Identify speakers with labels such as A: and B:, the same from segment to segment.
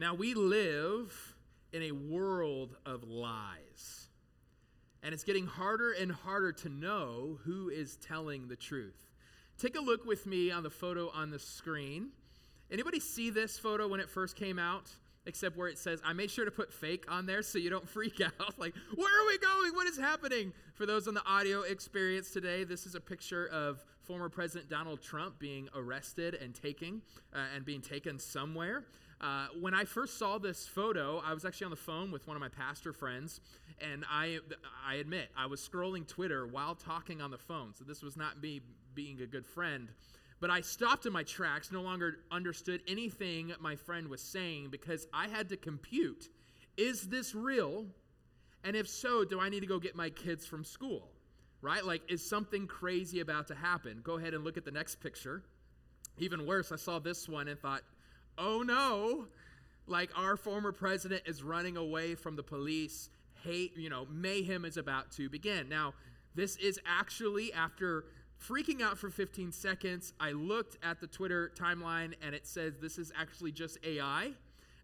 A: Now, we live in a world of lies, and it's getting harder and harder to know who is telling the truth. Take a look with me on the photo on the screen. Anybody see this photo when it first came out? Except where it says, I made sure to put fake on there so you don't freak out. like, where are we going? What is happening? For those on the audio experience today, this is a picture of former President Donald Trump being arrested and taking uh, and being taken somewhere. Uh, when I first saw this photo, I was actually on the phone with one of my pastor friends, and I, I admit, I was scrolling Twitter while talking on the phone. So this was not me being a good friend. But I stopped in my tracks, no longer understood anything my friend was saying because I had to compute is this real? And if so, do I need to go get my kids from school? Right? Like, is something crazy about to happen? Go ahead and look at the next picture. Even worse, I saw this one and thought, oh no, like our former president is running away from the police. Hate, you know, mayhem is about to begin. Now, this is actually after freaking out for 15 seconds. I looked at the Twitter timeline and it says this is actually just AI.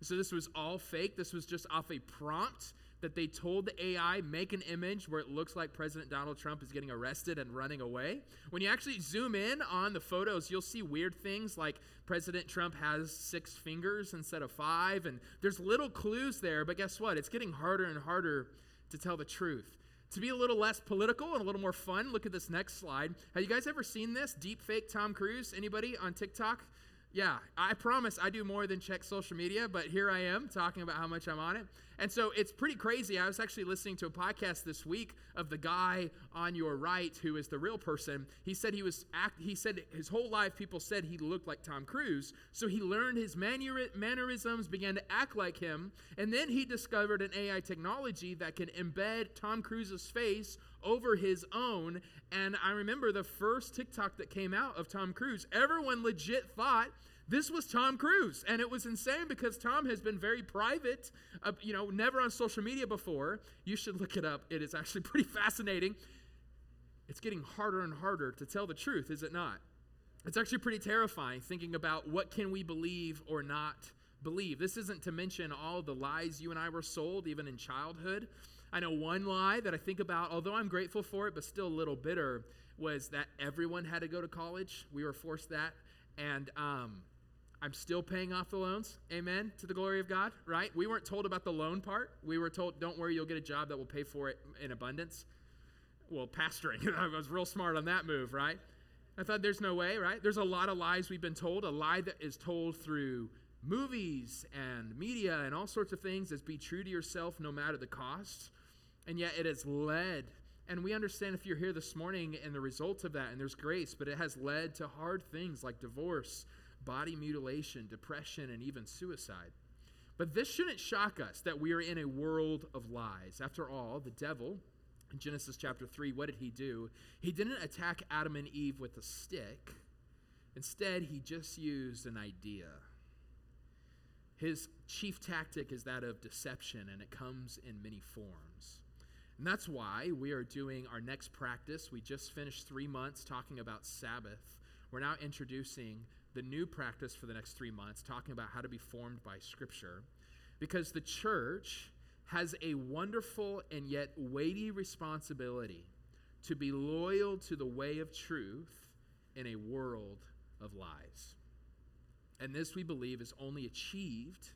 A: So this was all fake. This was just off a prompt that they told the AI make an image where it looks like President Donald Trump is getting arrested and running away. When you actually zoom in on the photos, you'll see weird things like President Trump has six fingers instead of five, and there's little clues there, but guess what? It's getting harder and harder to tell the truth. To be a little less political and a little more fun, look at this next slide. Have you guys ever seen this? Deep fake Tom Cruise? Anybody on TikTok? Yeah, I promise I do more than check social media, but here I am talking about how much I'm on it. And so it's pretty crazy. I was actually listening to a podcast this week of the guy on your right who is the real person. He said he was act he said his whole life people said he looked like Tom Cruise, so he learned his manner mannerisms, began to act like him, and then he discovered an AI technology that can embed Tom Cruise's face over his own. And I remember the first TikTok that came out of Tom Cruise, everyone legit thought this was Tom Cruise. And it was insane because Tom has been very private, uh, you know, never on social media before. You should look it up. It is actually pretty fascinating. It's getting harder and harder to tell the truth, is it not? It's actually pretty terrifying thinking about what can we believe or not believe. This isn't to mention all the lies you and I were sold even in childhood. I know one lie that I think about, although I'm grateful for it, but still a little bitter, was that everyone had to go to college. We were forced that. And um, I'm still paying off the loans. Amen. To the glory of God, right? We weren't told about the loan part. We were told, don't worry, you'll get a job that will pay for it in abundance. Well, pastoring, I was real smart on that move, right? I thought there's no way, right? There's a lot of lies we've been told. A lie that is told through movies and media and all sorts of things is be true to yourself no matter the cost. And yet it has led, and we understand if you're here this morning and the results of that, and there's grace, but it has led to hard things like divorce body mutilation, depression, and even suicide. But this shouldn't shock us that we are in a world of lies. After all, the devil, in Genesis chapter 3, what did he do? He didn't attack Adam and Eve with a stick. Instead, he just used an idea. His chief tactic is that of deception, and it comes in many forms. And that's why we are doing our next practice. We just finished three months talking about Sabbath. We're now introducing the new practice for the next three months, talking about how to be formed by Scripture, because the church has a wonderful and yet weighty responsibility to be loyal to the way of truth in a world of lies. And this, we believe, is only achieved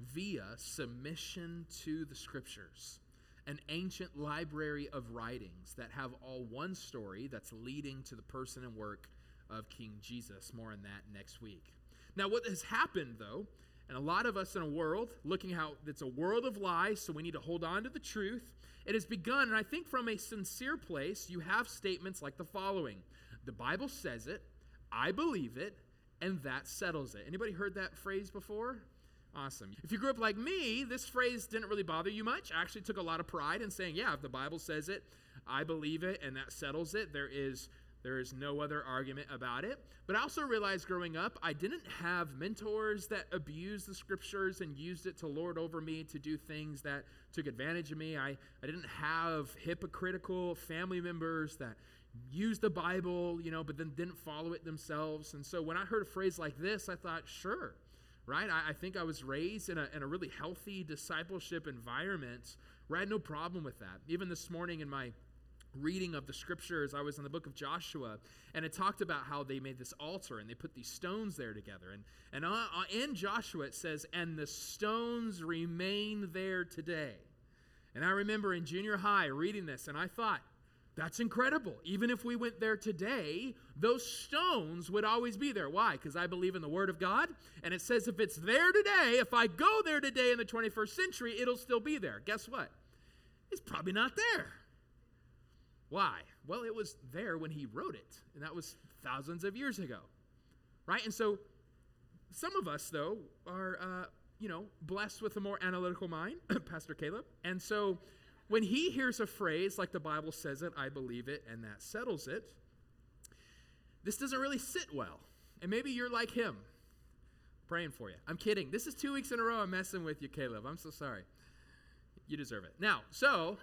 A: via submission to the Scriptures an ancient library of writings that have all one story that's leading to the person and work of King Jesus. More on that next week. Now, what has happened, though, and a lot of us in a world looking how it's a world of lies, so we need to hold on to the truth. It has begun, and I think from a sincere place, you have statements like the following The Bible says it, I believe it, and that settles it. Anybody heard that phrase before? Awesome. If you grew up like me, this phrase didn't really bother you much. I actually took a lot of pride in saying, yeah, if the Bible says it, I believe it, and that settles it. There is there is no other argument about it. But I also realized growing up, I didn't have mentors that abused the scriptures and used it to lord over me to do things that took advantage of me. I, I didn't have hypocritical family members that used the Bible, you know, but then didn't follow it themselves. And so when I heard a phrase like this, I thought, sure, right? I, I think I was raised in a, in a really healthy discipleship environment where I had no problem with that. Even this morning in my reading of the scriptures, I was in the book of Joshua, and it talked about how they made this altar and they put these stones there together. And, and uh, uh, in Joshua, it says, And the stones remain there today. And I remember in junior high reading this, and I thought, that's incredible. Even if we went there today, those stones would always be there. Why? Because I believe in the Word of God. And it says if it's there today, if I go there today in the 21st century, it'll still be there. Guess what? It's probably not there. Why? Well, it was there when he wrote it, and that was thousands of years ago. Right? And so some of us, though, are, uh, you know, blessed with a more analytical mind, Pastor Caleb. And so when he hears a phrase like the Bible says it, I believe it, and that settles it, this doesn't really sit well. And maybe you're like him. Praying for you. I'm kidding. This is two weeks in a row I'm messing with you, Caleb. I'm so sorry. You deserve it. Now, so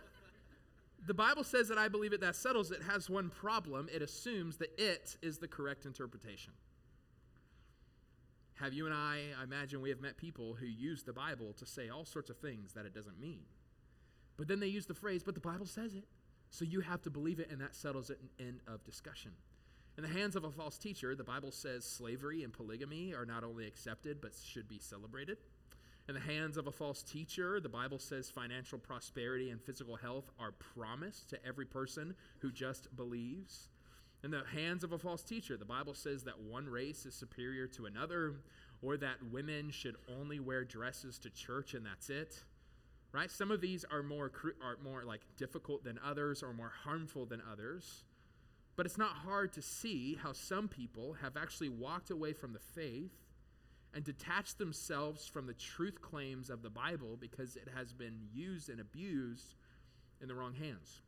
A: the Bible says that I believe it, that settles it, has one problem. It assumes that it is the correct interpretation. Have you and I, I imagine we have met people who use the Bible to say all sorts of things that it doesn't mean. But then they use the phrase, but the Bible says it. So you have to believe it, and that settles it. End of discussion. In the hands of a false teacher, the Bible says slavery and polygamy are not only accepted, but should be celebrated. In the hands of a false teacher, the Bible says financial prosperity and physical health are promised to every person who just believes. In the hands of a false teacher, the Bible says that one race is superior to another, or that women should only wear dresses to church and that's it right? Some of these are more are more like difficult than others or more harmful than others. But it's not hard to see how some people have actually walked away from the faith and detached themselves from the truth claims of the Bible because it has been used and abused in the wrong hands.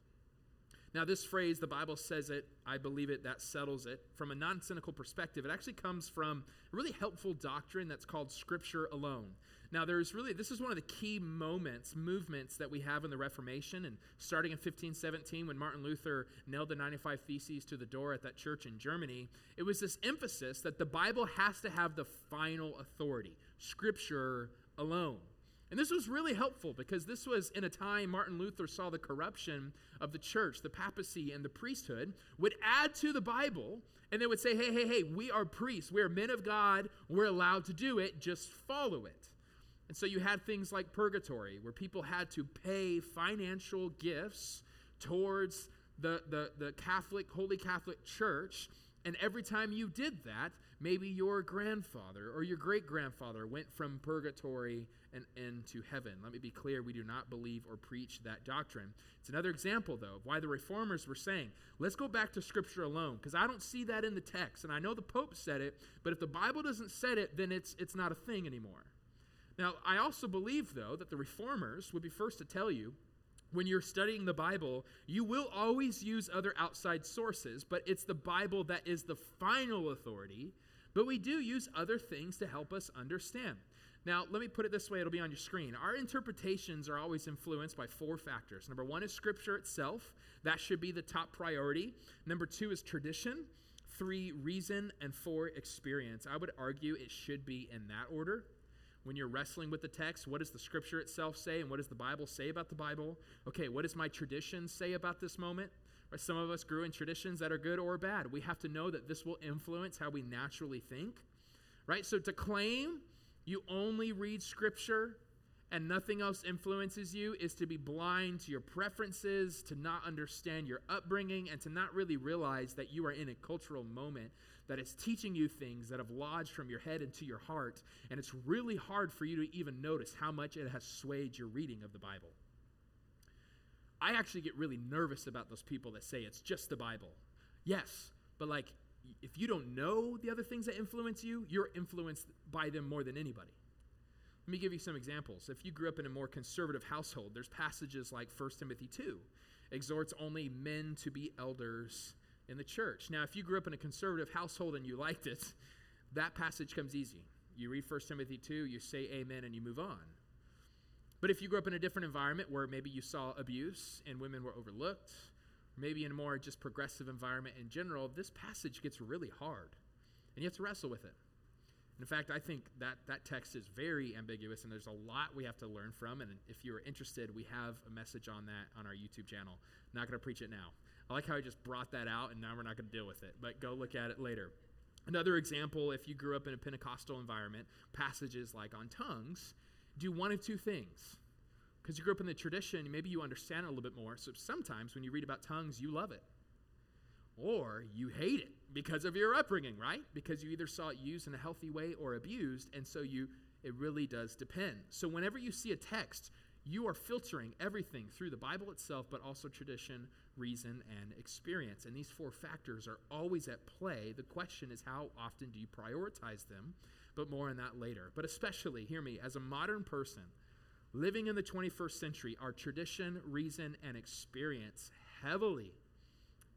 A: Now, this phrase, the Bible says it, I believe it, that settles it. From a non cynical perspective, it actually comes from a really helpful doctrine that's called Scripture alone. Now, there's really, this is one of the key moments, movements that we have in the Reformation. And starting in 1517, when Martin Luther nailed the 95 Theses to the door at that church in Germany, it was this emphasis that the Bible has to have the final authority, Scripture alone. And this was really helpful because this was in a time Martin Luther saw the corruption of the church, the papacy, and the priesthood would add to the Bible and they would say, hey, hey, hey, we are priests. We are men of God. We're allowed to do it. Just follow it. And so you had things like purgatory, where people had to pay financial gifts towards the, the, the Catholic, Holy Catholic Church. And every time you did that, maybe your grandfather or your great grandfather went from purgatory and into heaven. Let me be clear, we do not believe or preach that doctrine. It's another example, though, of why the reformers were saying, let's go back to Scripture alone, because I don't see that in the text. And I know the Pope said it, but if the Bible doesn't say it, then it's, it's not a thing anymore. Now, I also believe, though, that the reformers would be first to tell you when you're studying the Bible, you will always use other outside sources, but it's the Bible that is the final authority. But we do use other things to help us understand. Now, let me put it this way, it'll be on your screen. Our interpretations are always influenced by four factors. Number one is Scripture itself, that should be the top priority. Number two is tradition. Three, reason. And four, experience. I would argue it should be in that order when you're wrestling with the text, what does the scripture itself say and what does the Bible say about the Bible? Okay, what does my tradition say about this moment? Some of us grew in traditions that are good or bad. We have to know that this will influence how we naturally think. Right? So to claim you only read scripture and nothing else influences you is to be blind to your preferences, to not understand your upbringing, and to not really realize that you are in a cultural moment that is teaching you things that have lodged from your head into your heart, and it's really hard for you to even notice how much it has swayed your reading of the Bible. I actually get really nervous about those people that say it's just the Bible. Yes, but like, if you don't know the other things that influence you, you're influenced by them more than anybody. Let me give you some examples. If you grew up in a more conservative household, there's passages like 1 Timothy 2 exhorts only men to be elders in the church. Now, if you grew up in a conservative household and you liked it, that passage comes easy. You read 1 Timothy 2, you say amen, and you move on. But if you grew up in a different environment where maybe you saw abuse and women were overlooked, maybe in a more just progressive environment in general, this passage gets really hard. And you have to wrestle with it. In fact, I think that that text is very ambiguous, and there's a lot we have to learn from. And if you're interested, we have a message on that on our YouTube channel. Not going to preach it now. I like how I just brought that out, and now we're not going to deal with it, but go look at it later. Another example, if you grew up in a Pentecostal environment, passages like on tongues do one of two things. Because you grew up in the tradition, maybe you understand it a little bit more. So sometimes when you read about tongues, you love it. Or you hate it because of your upbringing, right? Because you either saw it used in a healthy way or abused, and so you it really does depend. So whenever you see a text, you are filtering everything through the Bible itself, but also tradition, reason, and experience. And these four factors are always at play. The question is, how often do you prioritize them? But more on that later. But especially, hear me, as a modern person living in the 21st century, our tradition, reason, and experience heavily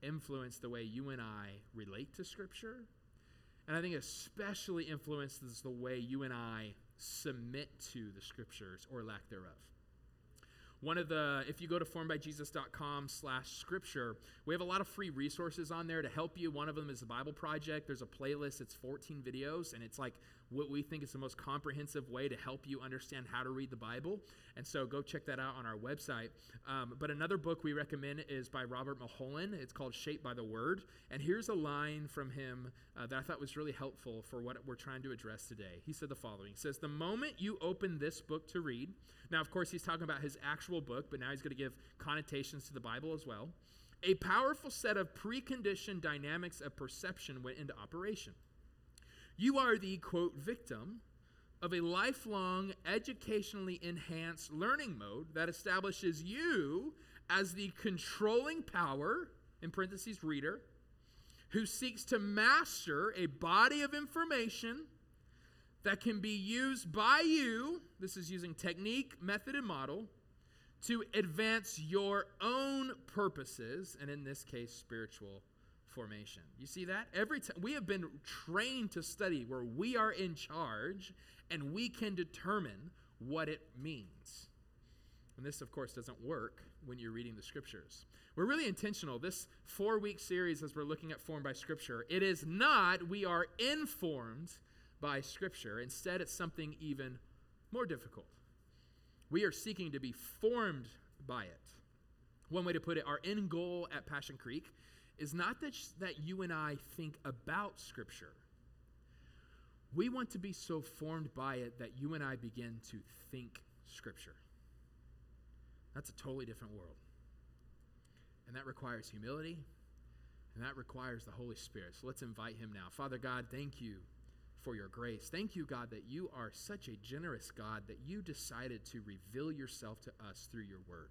A: influence the way you and I relate to Scripture. And I think especially influences the way you and I submit to the Scriptures or lack thereof. One of the, if you go to formedbyjesus.com slash scripture, we have a lot of free resources on there to help you. One of them is the Bible Project. There's a playlist, it's 14 videos, and it's like what we think is the most comprehensive way to help you understand how to read the Bible. And so go check that out on our website. Um, but another book we recommend is by Robert Mulholland. It's called Shaped by the Word. And here's a line from him uh, that I thought was really helpful for what we're trying to address today. He said the following He says, The moment you open this book to read, now, of course, he's talking about his actual book, but now he's going to give connotations to the Bible as well. A powerful set of preconditioned dynamics of perception went into operation. You are the, quote, victim of a lifelong, educationally enhanced learning mode that establishes you as the controlling power, in parentheses, reader, who seeks to master a body of information that can be used by you. This is using technique, method, and model to advance your own purposes, and in this case, spiritual formation. You see that? Every time we have been trained to study where we are in charge and we can determine what it means. And this, of course, doesn't work when you're reading the scriptures. We're really intentional. This four week series, as we're looking at formed by scripture, it is not we are informed by scripture. Instead, it's something even more difficult. We are seeking to be formed by it. One way to put it, our end goal at Passion Creek is not that, that you and I think about Scripture. We want to be so formed by it that you and I begin to think Scripture. That's a totally different world. And that requires humility, and that requires the Holy Spirit. So let's invite him now. Father God, thank you for your grace. Thank you, God, that you are such a generous God that you decided to reveal yourself to us through your word.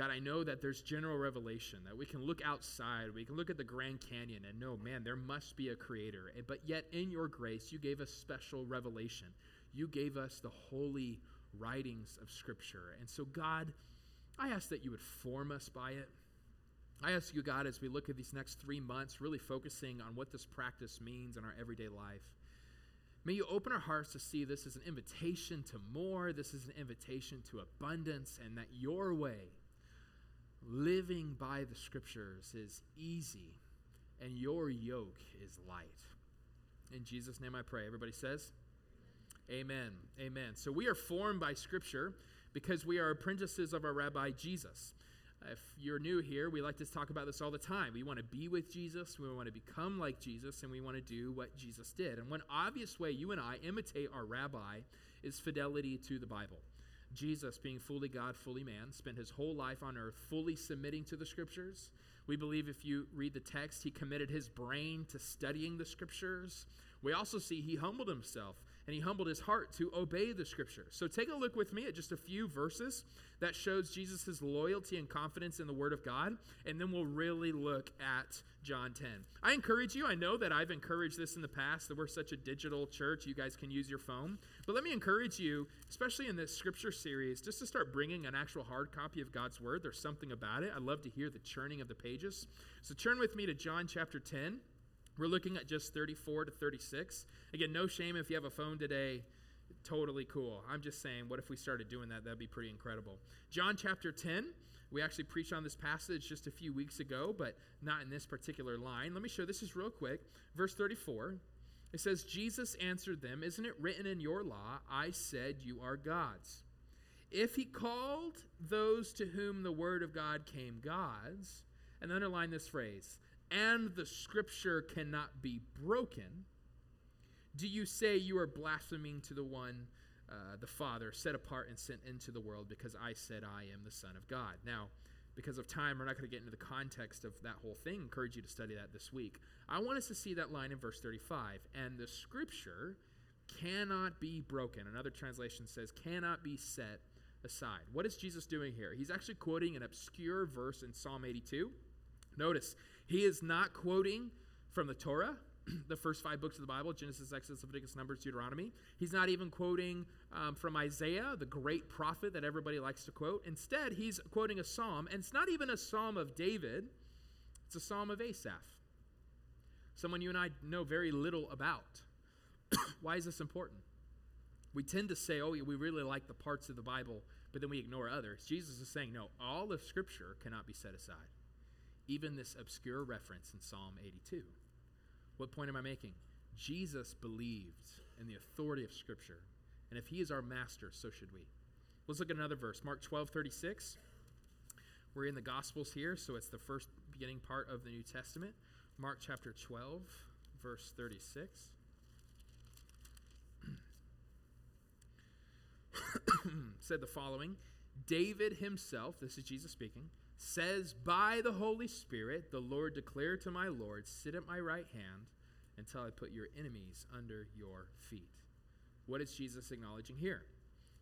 A: God, I know that there's general revelation, that we can look outside, we can look at the Grand Canyon and know, man, there must be a creator. But yet, in your grace, you gave us special revelation. You gave us the holy writings of Scripture. And so, God, I ask that you would form us by it. I ask you, God, as we look at these next three months, really focusing on what this practice means in our everyday life. May you open our hearts to see this as an invitation to more, this is an invitation to abundance, and that your way living by the scriptures is easy and your yoke is light. In Jesus' name I pray. Everybody says, Amen. Amen. So we are formed by scripture because we are apprentices of our rabbi Jesus. If you're new here, we like to talk about this all the time. We want to be with Jesus, we want to become like Jesus, and we want to do what Jesus did. And one obvious way you and I imitate our rabbi is fidelity to the Bible. Jesus, being fully God, fully man, spent his whole life on earth fully submitting to the scriptures. We believe if you read the text, he committed his brain to studying the scriptures. We also see he humbled himself and he humbled his heart to obey the scripture. So take a look with me at just a few verses that shows Jesus' loyalty and confidence in the Word of God, and then we'll really look at John 10. I encourage you, I know that I've encouraged this in the past, that we're such a digital church, you guys can use your phone. But let me encourage you, especially in this scripture series, just to start bringing an actual hard copy of God's Word. There's something about it. I love to hear the churning of the pages. So turn with me to John chapter 10. We're looking at just 34 to 36. Again, no shame if you have a phone today totally cool. I'm just saying, what if we started doing that? That'd be pretty incredible. John chapter 10. We actually preached on this passage just a few weeks ago, but not in this particular line. Let me show this is real quick. Verse 34. It says, Jesus answered them, Isn't it written in your law, I said you are gods? If he called those to whom the word of God came gods, and underline this phrase, and the scripture cannot be broken, do you say you are blaspheming to the one, uh, the Father, set apart and sent into the world because I said I am the Son of God? Now, because of time, we're not going to get into the context of that whole thing. I encourage you to study that this week. I want us to see that line in verse 35. And the scripture cannot be broken. Another translation says, cannot be set aside. What is Jesus doing here? He's actually quoting an obscure verse in Psalm 82. Notice, he is not quoting from the Torah, the first five books of the Bible Genesis, Exodus, Leviticus, Numbers, Deuteronomy. He's not even quoting um, from Isaiah, the great prophet that everybody likes to quote. Instead, he's quoting a psalm, and it's not even a psalm of David, it's a psalm of Asaph, someone you and I know very little about. Why is this important? We tend to say, oh, we really like the parts of the Bible, but then we ignore others. Jesus is saying, no, all of Scripture cannot be set aside. Even this obscure reference in Psalm 82. What point am I making? Jesus believed in the authority of Scripture. And if he is our master, so should we. Let's look at another verse, Mark 12, 36. We're in the Gospels here, so it's the first beginning part of the New Testament. Mark chapter 12, verse 36. said the following David himself, this is Jesus speaking, says, By the Holy Spirit, the Lord declared to my Lord, Sit at my right hand until I put your enemies under your feet. What is Jesus acknowledging here?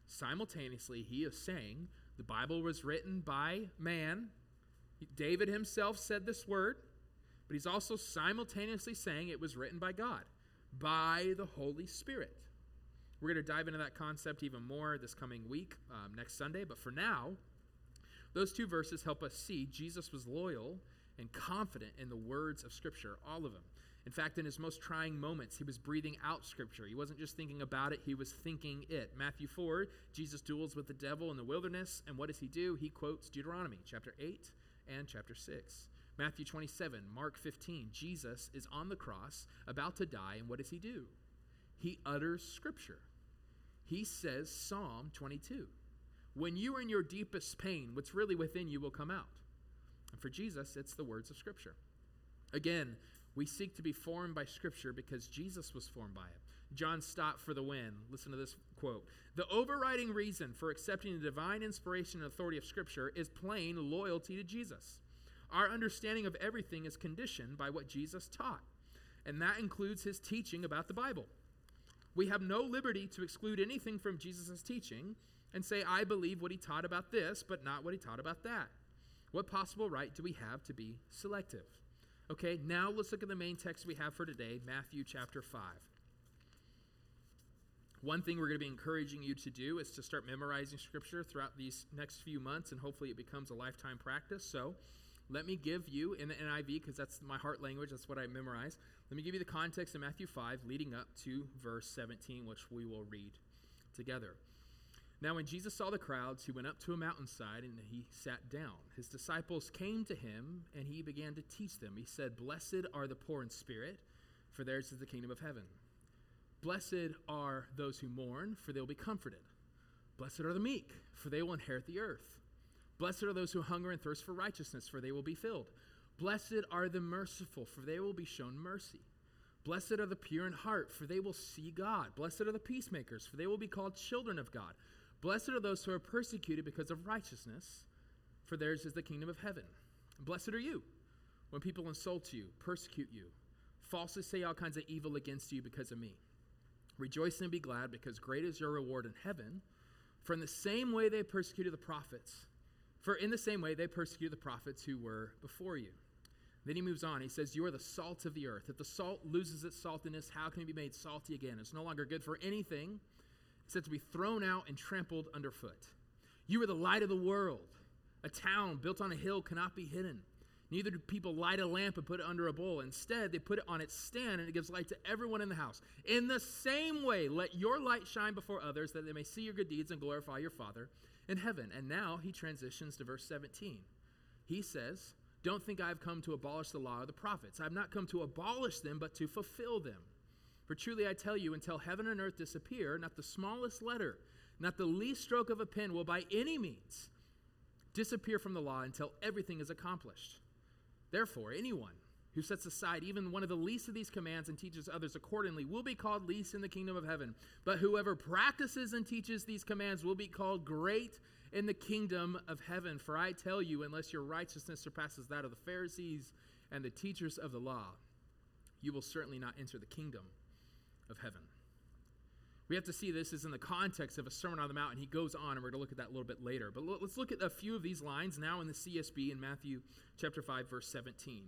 A: Simultaneously, he is saying the Bible was written by man. David himself said this word, but he's also simultaneously saying it was written by God, by the Holy Spirit. We're going to dive into that concept even more this coming week, um, next Sunday. But for now, those two verses help us see Jesus was loyal and confident in the words of Scripture, all of them. In fact, in his most trying moments, he was breathing out Scripture. He wasn't just thinking about it, he was thinking it. Matthew 4, Jesus duels with the devil in the wilderness, and what does he do? He quotes Deuteronomy chapter 8 and chapter 6. Matthew 27, Mark 15, Jesus is on the cross, about to die, and what does he do? He utters Scripture he says Psalm 22. When you are in your deepest pain, what's really within you will come out. And for Jesus, it's the words of Scripture. Again, we seek to be formed by Scripture because Jesus was formed by it. John Stott for the win. Listen to this quote. The overriding reason for accepting the divine inspiration and authority of Scripture is plain loyalty to Jesus. Our understanding of everything is conditioned by what Jesus taught, and that includes his teaching about the Bible. We have no liberty to exclude anything from Jesus' teaching and say, I believe what he taught about this, but not what he taught about that. What possible right do we have to be selective? Okay, now let's look at the main text we have for today, Matthew chapter 5. One thing we're going to be encouraging you to do is to start memorizing scripture throughout these next few months, and hopefully it becomes a lifetime practice. So, let me give you in the NIV, because that's my heart language, that's what I memorize. Let me give you the context of Matthew 5 leading up to verse 17, which we will read together. Now, when Jesus saw the crowds, he went up to a mountainside and he sat down. His disciples came to him and he began to teach them. He said, Blessed are the poor in spirit, for theirs is the kingdom of heaven. Blessed are those who mourn, for they will be comforted. Blessed are the meek, for they will inherit the earth. Blessed are those who hunger and thirst for righteousness, for they will be filled. Blessed are the merciful, for they will be shown mercy. Blessed are the pure in heart, for they will see God. Blessed are the peacemakers, for they will be called children of God. Blessed are those who are persecuted because of righteousness, for theirs is the kingdom of heaven. Blessed are you when people insult you, persecute you, falsely say all kinds of evil against you because of me. Rejoice and be glad, because great is your reward in heaven. For in the same way they persecuted the prophets, for in the same way, they persecuted the prophets who were before you. Then he moves on. He says, You are the salt of the earth. If the salt loses its saltiness, how can it be made salty again? It's no longer good for anything except to be thrown out and trampled underfoot. You are the light of the world. A town built on a hill cannot be hidden. Neither do people light a lamp and put it under a bowl. Instead, they put it on its stand and it gives light to everyone in the house. In the same way, let your light shine before others that they may see your good deeds and glorify your Father in heaven. And now he transitions to verse 17. He says, Don't think I've come to abolish the law or the prophets. I've not come to abolish them, but to fulfill them. For truly I tell you, until heaven and earth disappear, not the smallest letter, not the least stroke of a pen will by any means disappear from the law until everything is accomplished. Therefore, anyone who sets aside even one of the least of these commands and teaches others accordingly will be called least in the kingdom of heaven. But whoever practices and teaches these commands will be called great in the kingdom of heaven. For I tell you, unless your righteousness surpasses that of the Pharisees and the teachers of the law, you will certainly not enter the kingdom of heaven. We have to see this is in the context of a Sermon on the Mount, and he goes on, and we're going to look at that a little bit later. But let's look at a few of these lines now in the CSB in Matthew chapter 5, verse 17.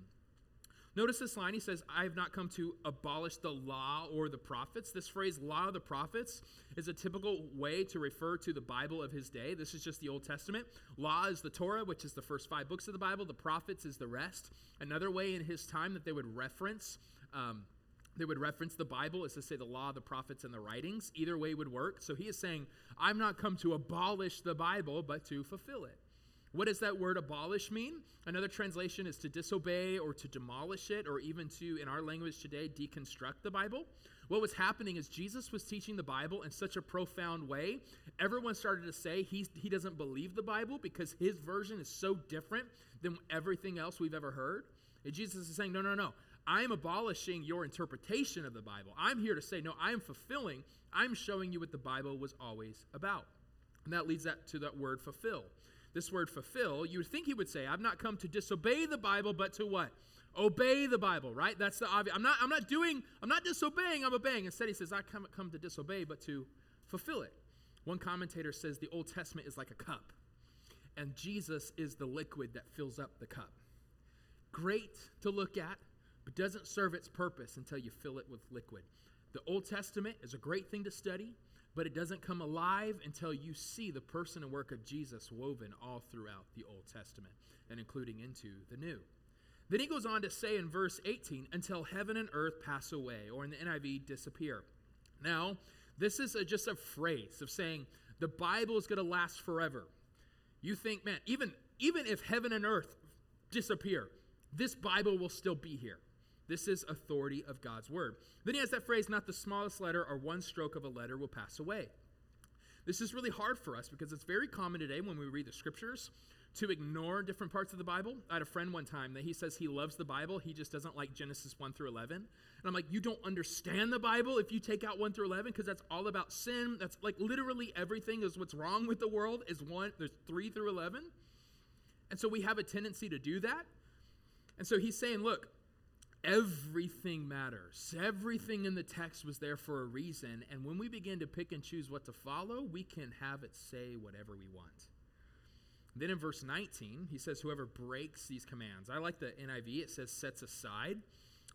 A: Notice this line. He says, I have not come to abolish the law or the prophets. This phrase, law of the prophets, is a typical way to refer to the Bible of his day. This is just the Old Testament. Law is the Torah, which is the first five books of the Bible. The prophets is the rest. Another way in his time that they would reference. Um, they would reference the Bible is to say the law, the prophets, and the writings. Either way would work. So he is saying, I'm not come to abolish the Bible, but to fulfill it. What does that word abolish mean? Another translation is to disobey or to demolish it, or even to, in our language today, deconstruct the Bible. What was happening is Jesus was teaching the Bible in such a profound way. Everyone started to say he's, he doesn't believe the Bible because his version is so different than everything else we've ever heard. And Jesus is saying, no, no, no. I'm abolishing your interpretation of the Bible. I'm here to say, no, I'm fulfilling, I'm showing you what the Bible was always about. And that leads that to that word fulfill. This word fulfill, you would think he would say, I've not come to disobey the Bible, but to what? Obey the Bible, right? That's the obvious. I'm not, I'm not doing, I'm not disobeying, I'm obeying. Instead, he says, I come, come to disobey, but to fulfill it. One commentator says the Old Testament is like a cup, and Jesus is the liquid that fills up the cup. Great to look at, but doesn't serve its purpose until you fill it with liquid. The Old Testament is a great thing to study, but it doesn't come alive until you see the person and work of Jesus woven all throughout the Old Testament and including into the New. Then he goes on to say in verse 18, until heaven and earth pass away, or in the NIV, disappear. Now, this is a, just a phrase of saying the Bible is going to last forever. You think, man, even, even if heaven and earth disappear, this Bible will still be here. This is authority of God's word. Then he has that phrase, not the smallest letter or one stroke of a letter will pass away. This is really hard for us because it's very common today when we read the scriptures to ignore different parts of the Bible. I had a friend one time that he says he loves the Bible, he just doesn't like Genesis 1 through 11. And I'm like, you don't understand the Bible if you take out 1 through 11 because that's all about sin. That's like literally everything is what's wrong with the world is one there's 3 through 11. And so we have a tendency to do that. And so he's saying, look, Everything matters. Everything in the text was there for a reason. And when we begin to pick and choose what to follow, we can have it say whatever we want. Then in verse 19, he says, Whoever breaks these commands. I like the NIV, it says sets aside.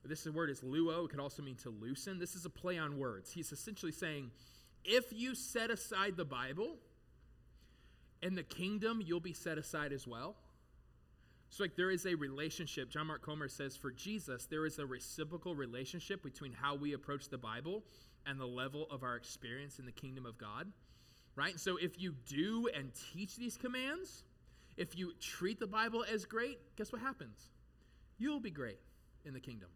A: This word is luo. It could also mean to loosen. This is a play on words. He's essentially saying, if you set aside the Bible, in the kingdom, you'll be set aside as well. So, like, there is a relationship. John Mark Comer says for Jesus, there is a reciprocal relationship between how we approach the Bible and the level of our experience in the kingdom of God, right? So, if you do and teach these commands, if you treat the Bible as great, guess what happens? You'll be great in the kingdom.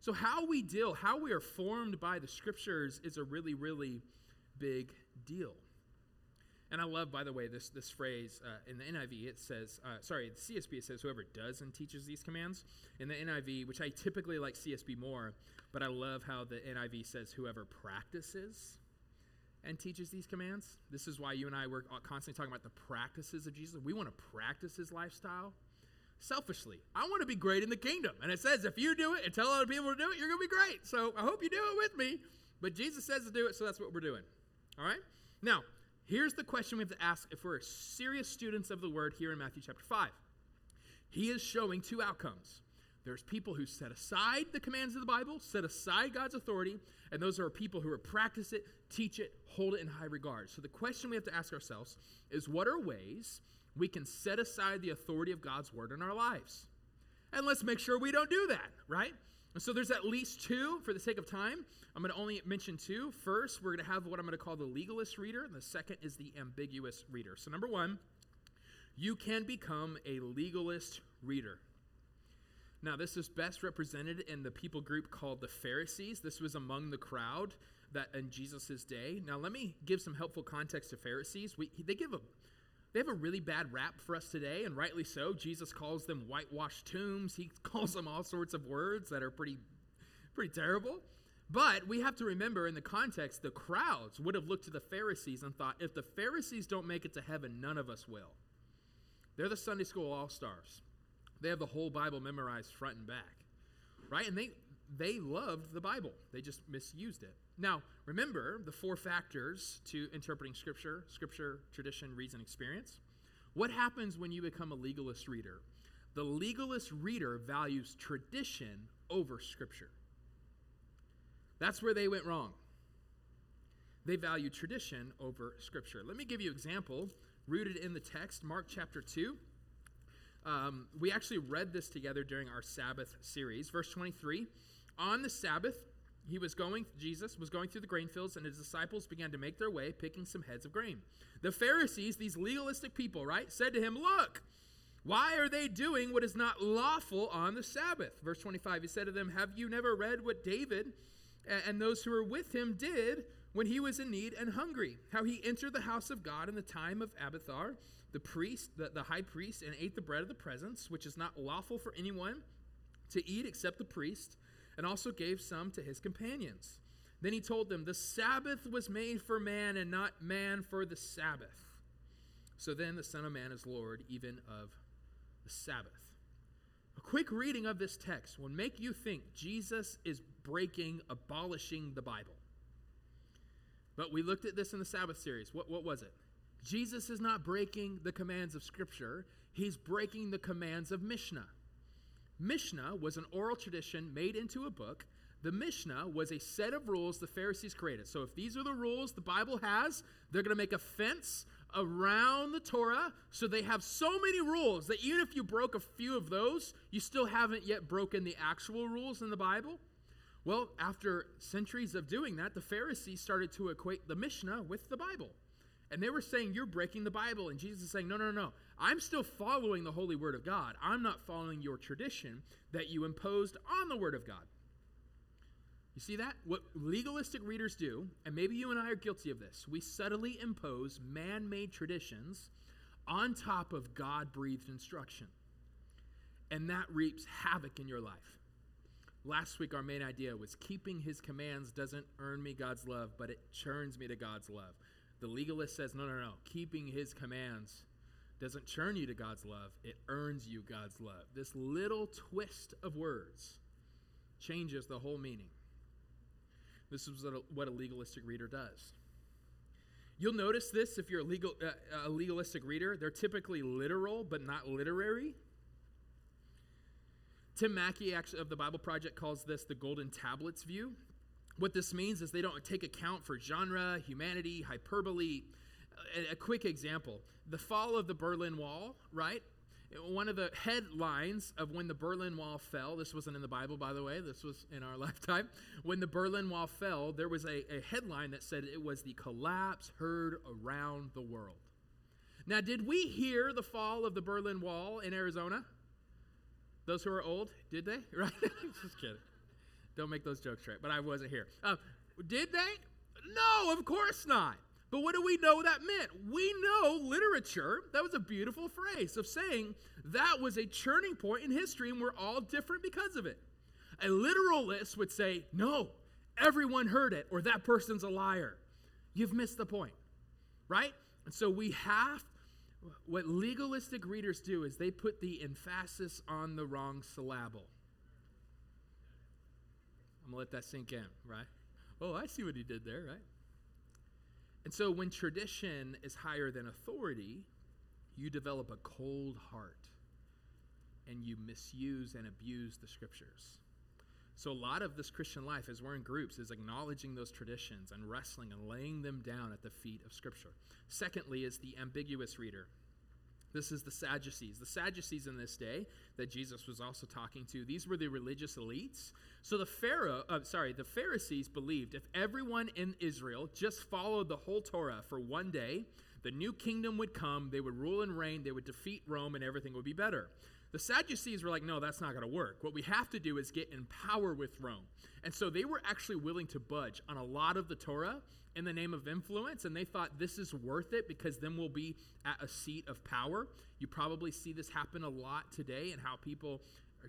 A: So, how we deal, how we are formed by the scriptures is a really, really big deal. And I love, by the way, this, this phrase uh, in the NIV, it says, uh, sorry, the CSB, it says, whoever does and teaches these commands. In the NIV, which I typically like CSB more, but I love how the NIV says, whoever practices and teaches these commands. This is why you and I were constantly talking about the practices of Jesus. We want to practice his lifestyle selfishly. I want to be great in the kingdom. And it says, if you do it and tell other people to do it, you're going to be great. So I hope you do it with me. But Jesus says to do it, so that's what we're doing. All right? Now, Here's the question we have to ask if we're serious students of the word here in Matthew chapter 5. He is showing two outcomes. There's people who set aside the commands of the Bible, set aside God's authority, and those are people who are practice it, teach it, hold it in high regard. So the question we have to ask ourselves is what are ways we can set aside the authority of God's word in our lives? And let's make sure we don't do that, right? So there's at least two for the sake of time. I'm going to only mention two. First, we're going to have what I'm going to call the legalist reader, and the second is the ambiguous reader. So, number one, you can become a legalist reader. Now, this is best represented in the people group called the Pharisees. This was among the crowd that in Jesus' day. Now, let me give some helpful context to Pharisees. We, they give a they have a really bad rap for us today, and rightly so. Jesus calls them whitewashed tombs. He calls them all sorts of words that are pretty, pretty terrible. But we have to remember in the context, the crowds would have looked to the Pharisees and thought, if the Pharisees don't make it to heaven, none of us will. They're the Sunday school all stars. They have the whole Bible memorized front and back, right? And they they loved the Bible. They just misused it. Now, remember the four factors to interpreting Scripture Scripture, tradition, reason, experience. What happens when you become a legalist reader? The legalist reader values tradition over Scripture. That's where they went wrong. They value tradition over Scripture. Let me give you an example rooted in the text, Mark chapter 2. Um, we actually read this together during our Sabbath series. Verse 23 On the Sabbath, he was going, Jesus was going through the grain fields, and his disciples began to make their way, picking some heads of grain. The Pharisees, these legalistic people, right, said to him, Look, why are they doing what is not lawful on the Sabbath? Verse 25, he said to them, Have you never read what David and those who were with him did when he was in need and hungry? How he entered the house of God in the time of Abiathar, the priest, the, the high priest, and ate the bread of the presence, which is not lawful for anyone to eat except the priest and also gave some to his companions. Then he told them, The Sabbath was made for man, and not man for the Sabbath. So then the Son of Man is Lord even of the Sabbath. A quick reading of this text will make you think Jesus is breaking, abolishing the Bible. But we looked at this in the Sabbath series. What, what was it? Jesus is not breaking the commands of Scripture, he's breaking the commands of Mishnah. Mishnah was an oral tradition made into a book. The Mishnah was a set of rules the Pharisees created. So if these are the rules the Bible has, they're going to make a fence around the Torah. So they have so many rules that even if you broke a few of those, you still haven't yet broken the actual rules in the Bible. Well, after centuries of doing that, the Pharisees started to equate the Mishnah with the Bible. And they were saying, You're breaking the Bible. And Jesus is saying, No, no, no. I'm still following the holy word of God. I'm not following your tradition that you imposed on the word of God. You see that? What legalistic readers do, and maybe you and I are guilty of this, we subtly impose man made traditions on top of God breathed instruction. And that reaps havoc in your life. Last week, our main idea was keeping his commands doesn't earn me God's love, but it churns me to God's love. The legalist says, no, no, no. Keeping his commands doesn't churn you to God's love, it earns you God's love. This little twist of words changes the whole meaning. This is what a legalistic reader does. You'll notice this if you're a, legal, uh, a legalistic reader. They're typically literal, but not literary. Tim Mackie of the Bible Project calls this the Golden Tablets view. What this means is they don't take account for genre, humanity, hyperbole. A, a quick example the fall of the Berlin Wall, right? One of the headlines of when the Berlin Wall fell, this wasn't in the Bible, by the way, this was in our lifetime. When the Berlin Wall fell, there was a, a headline that said it was the collapse heard around the world. Now, did we hear the fall of the Berlin Wall in Arizona? Those who are old, did they? Right? Just kidding. Don't make those jokes, right? But I wasn't here. Uh, did they? No, of course not. But what do we know that meant? We know literature, that was a beautiful phrase of saying that was a turning point in history and we're all different because of it. A literalist would say, no, everyone heard it or that person's a liar. You've missed the point, right? And so we have what legalistic readers do is they put the emphasis on the wrong syllable. I'm to let that sink in, right? Oh, I see what he did there, right? And so when tradition is higher than authority, you develop a cold heart and you misuse and abuse the scriptures. So a lot of this Christian life as we're in groups is acknowledging those traditions and wrestling and laying them down at the feet of scripture. Secondly is the ambiguous reader. This is the Sadducees. The Sadducees in this day that Jesus was also talking to, these were the religious elites. So the Pharaoh, uh, sorry, the Pharisees believed if everyone in Israel just followed the whole Torah for one day, the new kingdom would come, they would rule and reign, they would defeat Rome, and everything would be better. The Sadducees were like, no, that's not going to work. What we have to do is get in power with Rome. And so they were actually willing to budge on a lot of the Torah in the name of influence, and they thought this is worth it because then we'll be at a seat of power. You probably see this happen a lot today and how people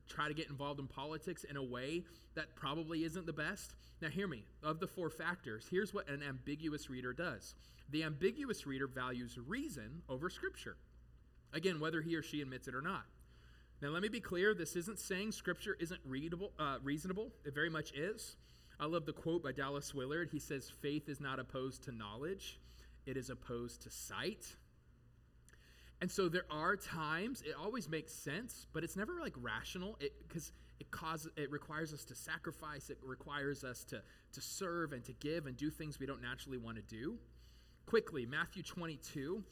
A: try to get involved in politics in a way that probably isn't the best. Now, hear me. Of the four factors, here's what an ambiguous reader does the ambiguous reader values reason over Scripture. Again, whether he or she admits it or not. Now, let me be clear this isn't saying Scripture isn't readable, uh, reasonable, it very much is. I love the quote by Dallas Willard. He says, Faith is not opposed to knowledge, it is opposed to sight. And so there are times it always makes sense, but it's never like rational because it, it causes it requires us to sacrifice, it requires us to, to serve and to give and do things we don't naturally want to do. Quickly, Matthew 22.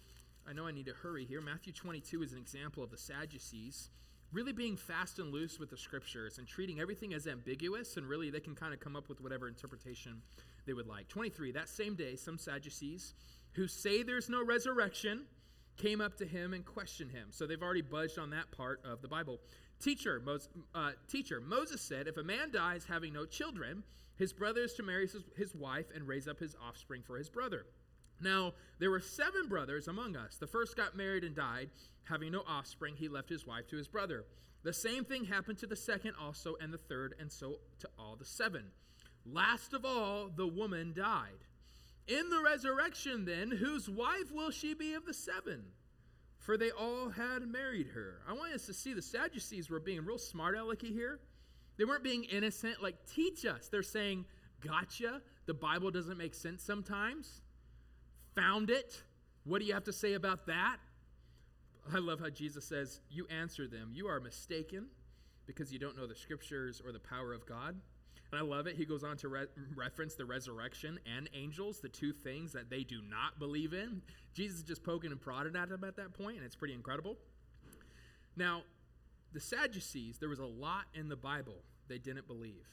A: I know I need to hurry here. Matthew 22 is an example of the Sadducees really being fast and loose with the scriptures and treating everything as ambiguous, and really they can kind of come up with whatever interpretation they would like. 23, that same day, some Sadducees who say there's no resurrection came up to him and questioned him. So they've already budged on that part of the Bible. Teacher, Moses, uh, teacher, Moses said, if a man dies having no children, his brother is to marry his, his wife and raise up his offspring for his brother. Now, there were seven brothers among us. The first got married and died. Having no offspring, he left his wife to his brother. The same thing happened to the second also, and the third, and so to all the seven. Last of all, the woman died. In the resurrection, then, whose wife will she be of the seven? For they all had married her. I want us to see the Sadducees were being real smart alecky here. They weren't being innocent, like, teach us. They're saying, gotcha. The Bible doesn't make sense sometimes found it. What do you have to say about that? I love how Jesus says, You answer them. You are mistaken because you don't know the scriptures or the power of God. And I love it. He goes on to re- reference the resurrection and angels, the two things that they do not believe in. Jesus is just poking and prodding at them at that point, and it's pretty incredible. Now, the Sadducees, there was a lot in the Bible they didn't believe.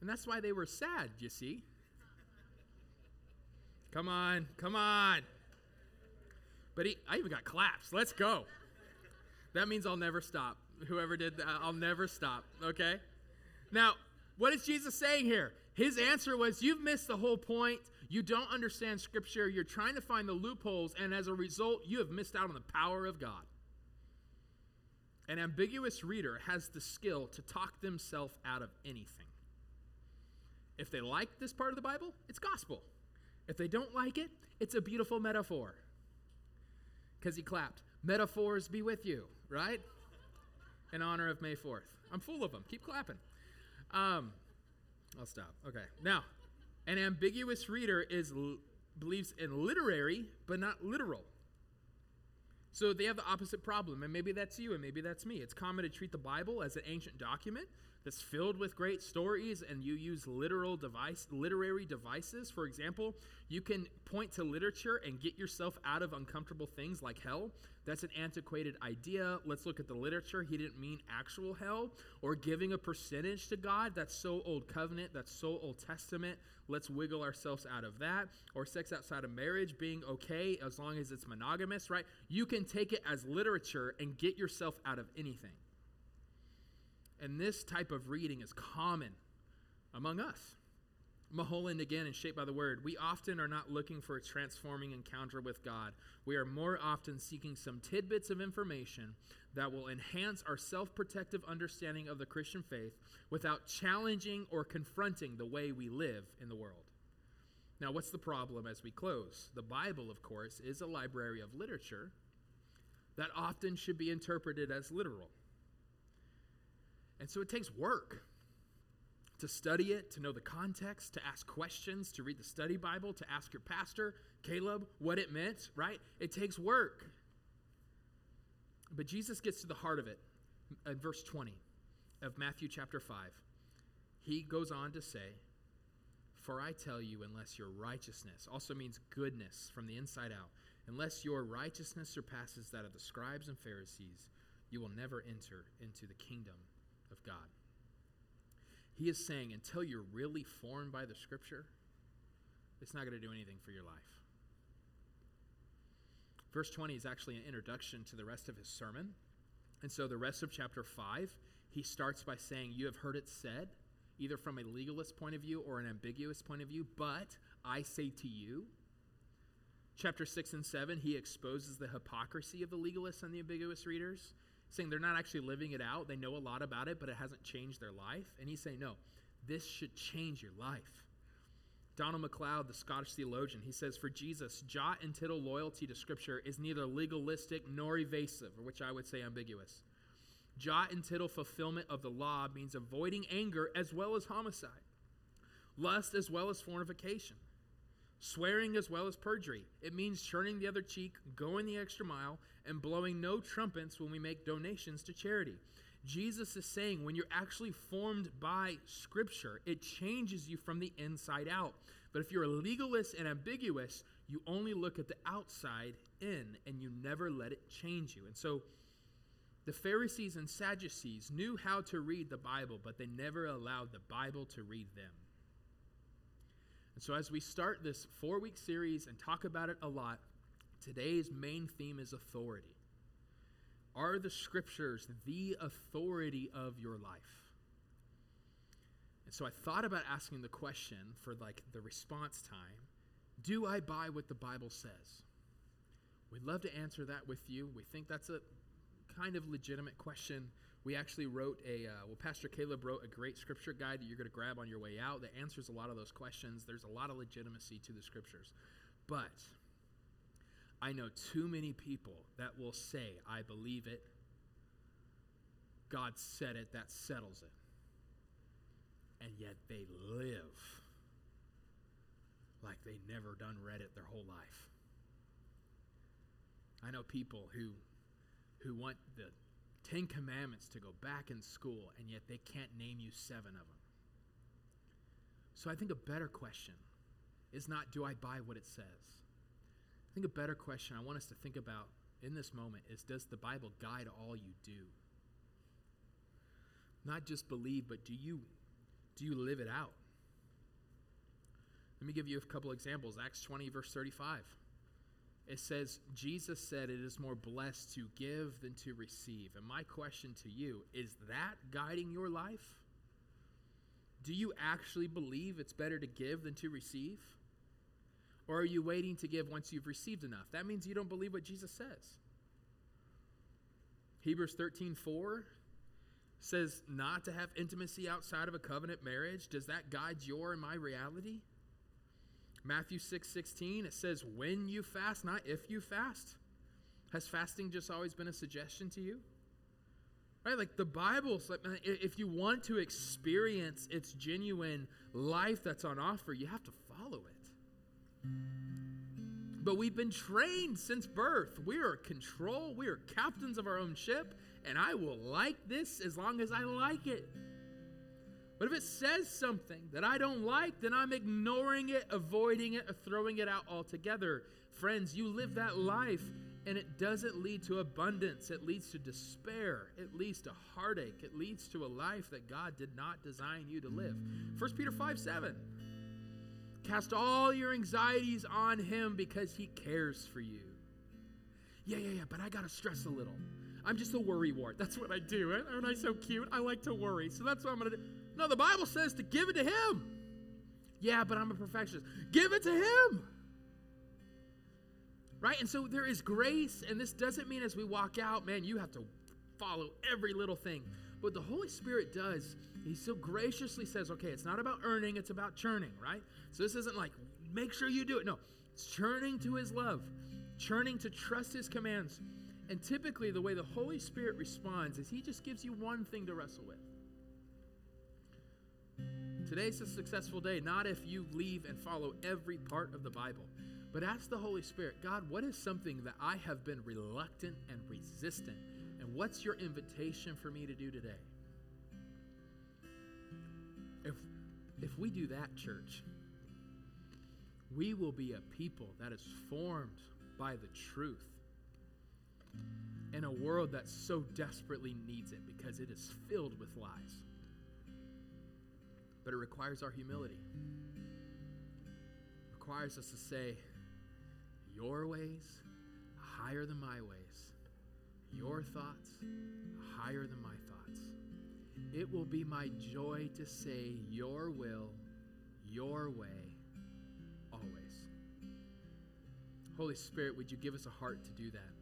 A: And that's why they were sad, you see. Come on, come on. But he, I even got claps. Let's go. That means I'll never stop. Whoever did that, I'll never stop. Okay? Now, what is Jesus saying here? His answer was, You've missed the whole point. You don't understand Scripture. You're trying to find the loopholes, and as a result, you have missed out on the power of God. An ambiguous reader has the skill to talk themselves out of anything. If they like this part of the Bible, it's gospel. If they don't like it, it's a beautiful metaphor. Because he clapped. Metaphors be with you, right? In honor of May 4th. I'm full of them. Keep clapping. Um, I'll stop. Okay. Now, an ambiguous reader is believes in literary but not literal. So they have the opposite problem, and maybe that's you, and maybe that's me. It's common to treat the Bible as an ancient document that's filled with great stories and you use literal device literary devices. For example you can point to literature and get yourself out of uncomfortable things like hell. That's an antiquated idea. Let's look at the literature. He didn't mean actual hell or giving a percentage to god. That's so old covenant. That's so old testament. Let's wiggle ourselves out of that. Or sex outside of marriage being okay as long as it's monogamous right? You can take it as literature and get yourself out of anything and this type of reading is common among us. Mulholland again and shaped by the word. We often are not looking for a transforming encounter with God. We are more often seeking some tidbits of information that will enhance our self protective understanding of the Christian faith without challenging or confronting the way we live in the world. Now, what's the problem as we close? The Bible, of course, is a library of literature that often should be interpreted as literal. And so it takes work to study it, to know the context, to ask questions, to read the study Bible, to ask your pastor, Caleb, what it meant, right? It takes work. But Jesus gets to the heart of it in verse 20 of Matthew chapter 5. He goes on to say, For I tell you, unless your righteousness also means goodness from the inside out, unless your righteousness surpasses that of the scribes and Pharisees, you will never enter into the kingdom God. He is saying, until you're really formed by the scripture, it's not going to do anything for your life. Verse 20 is actually an introduction to the rest of his sermon. And so the rest of chapter 5, he starts by saying, You have heard it said, either from a legalist point of view or an ambiguous point of view, but I say to you. Chapter 6 and 7, he exposes the hypocrisy of the legalists and the ambiguous readers, saying they're not actually living it out. They know a lot about it, but it hasn't changed their life. And he's saying, No, this should change your life. Donald MacLeod, the Scottish theologian, he says, For Jesus, jot and tittle loyalty to Scripture is neither legalistic nor evasive, or which I would say ambiguous. Jot and tittle fulfillment of the law means avoiding anger as well as homicide, lust as well as fornication, swearing as well as perjury. It means turning the other cheek, going the extra mile, and blowing no trumpets when we make donations to charity. Jesus is saying when you're actually formed by Scripture, it changes you from the inside out. But if you're a legalist and ambiguous, you only look at the outside in and you never let it change you. And so the Pharisees and Sadducees knew how to read the Bible, but they never allowed the Bible to read them. And so as we start this four week series and talk about it a lot, today's main theme is authority. Are the scriptures the authority of your life? And so I thought about asking the question for like the response time Do I buy what the Bible says? We'd love to answer that with you. We think that's a kind of legitimate question. We actually wrote a, uh, well, Pastor Caleb wrote a great scripture guide that you're going to grab on your way out that answers a lot of those questions. There's a lot of legitimacy to the scriptures. But I know too many people that will say, I believe it. God said it, that settles it. And yet they live like they never done read it their whole life. I know people who who want the Ten Commandments to go back in school, and yet they can't name you seven of them. So I think a better question is not do I buy what it says? I think a better question I want us to think about in this moment is does the Bible guide all you do? Not just believe, but do you do you live it out? Let me give you a couple examples. Acts 20 verse 35. It says Jesus said it is more blessed to give than to receive. And my question to you, is that guiding your life? Do you actually believe it's better to give than to receive? Or are you waiting to give once you've received enough? That means you don't believe what Jesus says. Hebrews 13 4 says not to have intimacy outside of a covenant marriage. Does that guide your and my reality? Matthew 6 16, it says, when you fast, not if you fast. Has fasting just always been a suggestion to you? Right? Like the Bible's like, if you want to experience its genuine life that's on offer, you have to follow it. But we've been trained since birth. We are control, we are captains of our own ship, and I will like this as long as I like it. But if it says something that I don't like, then I'm ignoring it, avoiding it, throwing it out altogether. Friends, you live that life and it doesn't lead to abundance. It leads to despair. It leads to heartache. It leads to a life that God did not design you to live. 1 Peter 5 7. Cast all your anxieties on him because he cares for you. Yeah, yeah, yeah, but I got to stress a little. I'm just a worry wart. That's what I do. Aren't I so cute? I like to worry. So that's what I'm going to do. No, the Bible says to give it to him. Yeah, but I'm a perfectionist. Give it to him. Right? And so there is grace, and this doesn't mean as we walk out, man, you have to follow every little thing. But the Holy Spirit does. He so graciously says, okay, it's not about earning, it's about churning, right? So this isn't like, make sure you do it. No, it's churning to his love, churning to trust his commands. And typically, the way the Holy Spirit responds is he just gives you one thing to wrestle with. Today's a successful day, not if you leave and follow every part of the Bible, but ask the Holy Spirit God, what is something that I have been reluctant and resistant? And what's your invitation for me to do today? If, if we do that, church, we will be a people that is formed by the truth in a world that so desperately needs it because it is filled with lies. But it requires our humility. It requires us to say, Your ways higher than my ways. your thoughts higher than my thoughts. It will be my joy to say your will, your way, always. Holy Spirit, would you give us a heart to do that?